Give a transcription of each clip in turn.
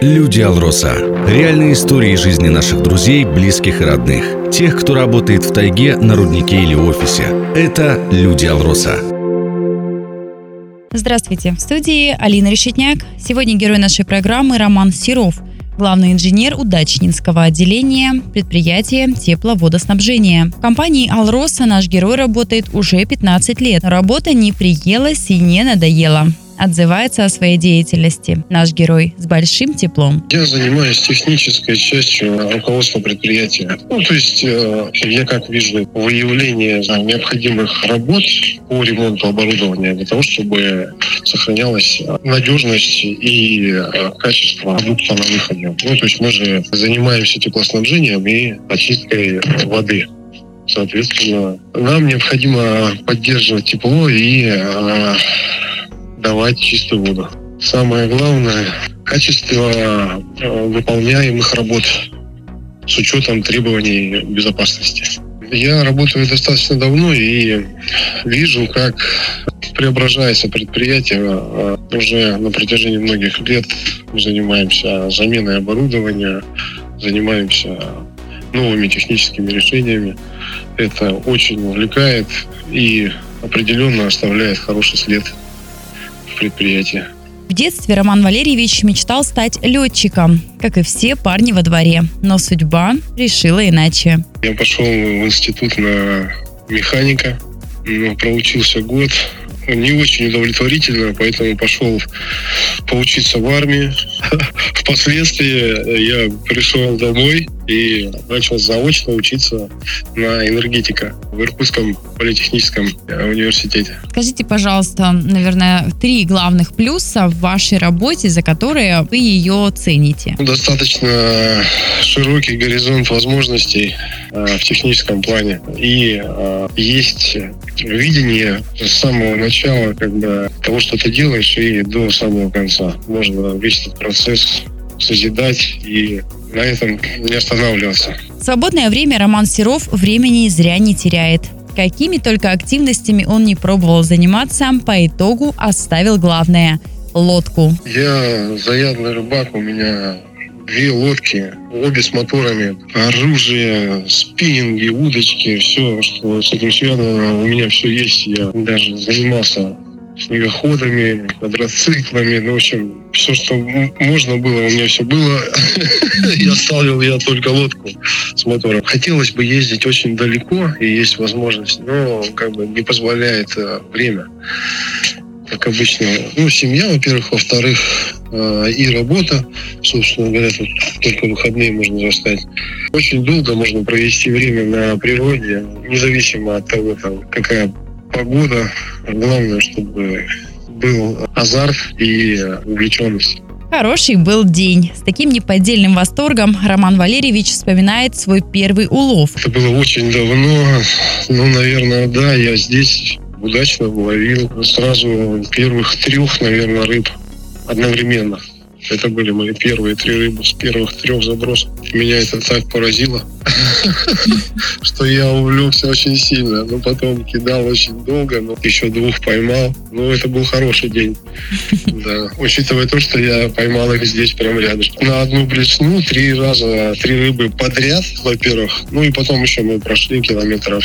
Люди Алроса. Реальные истории жизни наших друзей, близких и родных. Тех, кто работает в тайге, на руднике или офисе. Это Люди Алроса. Здравствуйте. В студии Алина Решетняк. Сегодня герой нашей программы Роман Серов, главный инженер удачнинского отделения предприятия тепловодоснабжения. В компании «Алроса» наш герой работает уже 15 лет. Работа не приелась и не надоела отзывается о своей деятельности. Наш герой с большим теплом. Я занимаюсь технической частью руководства предприятия. Ну, то есть э, я как вижу выявление необходимых работ по ремонту оборудования для того, чтобы сохранялась надежность и э, качество продукта на выходе. Ну, то есть мы же занимаемся теплоснабжением и очисткой воды. Соответственно, нам необходимо поддерживать тепло и э, давать чистую воду. Самое главное – качество э, выполняемых работ с учетом требований безопасности. Я работаю достаточно давно и вижу, как преображается предприятие э, уже на протяжении многих лет. Мы занимаемся заменой оборудования, занимаемся новыми техническими решениями. Это очень увлекает и определенно оставляет хороший след предприятия. В детстве Роман Валерьевич мечтал стать летчиком, как и все парни во дворе. Но судьба решила иначе. Я пошел в институт на механика, но проучился год, не очень удовлетворительно, поэтому пошел поучиться в армии. Впоследствии я пришел домой и начал заочно учиться на энергетика в Иркутском политехническом университете. Скажите, пожалуйста, наверное, три главных плюса в вашей работе, за которые вы ее цените? Достаточно широкий горизонт возможностей э, в техническом плане. И э, есть видение с самого начала когда того, что ты делаешь, и до самого конца. Можно весь этот процесс созидать и на этом не останавливаться. свободное время Роман Серов времени зря не теряет. Какими только активностями он не пробовал заниматься, по итогу оставил главное – лодку. Я заядлый рыбак, у меня две лодки, обе с моторами, оружие, спиннинги, удочки, все, что с этим связано, у меня все есть. Я даже занимался снегоходами, квадроциклами, ну, в общем, все, что можно было, у меня все было. Я ставил я только лодку с мотором. Хотелось бы ездить очень далеко, и есть возможность, но как бы не позволяет э, время как обычно, ну, семья, во-первых, во-вторых, э, и работа, собственно говоря, тут только выходные можно застать. Очень долго можно провести время на природе, независимо от того, там, какая погода. Главное, чтобы был азарт и увлеченность. Хороший был день. С таким неподдельным восторгом Роман Валерьевич вспоминает свой первый улов. Это было очень давно. Ну, наверное, да, я здесь удачно ловил сразу первых трех, наверное, рыб одновременно. Это были мои первые три рыбы с первых трех забросов. Меня это так поразило, что я увлекся очень сильно. Но потом кидал очень долго, но еще двух поймал. Ну, это был хороший день. Да. Учитывая то, что я поймал их здесь прямо рядом. На одну блесну три раза, три рыбы подряд, во-первых. Ну и потом еще мы прошли километров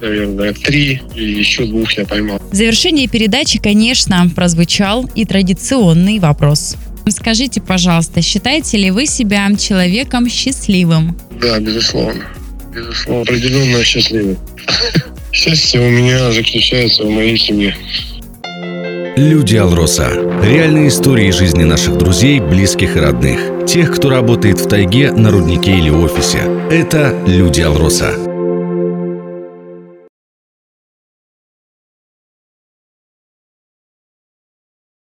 наверное, три и еще двух я поймал. В завершении передачи, конечно, прозвучал и традиционный вопрос. Скажите, пожалуйста, считаете ли вы себя человеком счастливым? Да, безусловно. Безусловно, определенно счастливым. Счастье у меня заключается в моей семье. Люди Алроса. Реальные истории жизни наших друзей, близких и родных. Тех, кто работает в тайге, на руднике или офисе. Это Люди Алроса.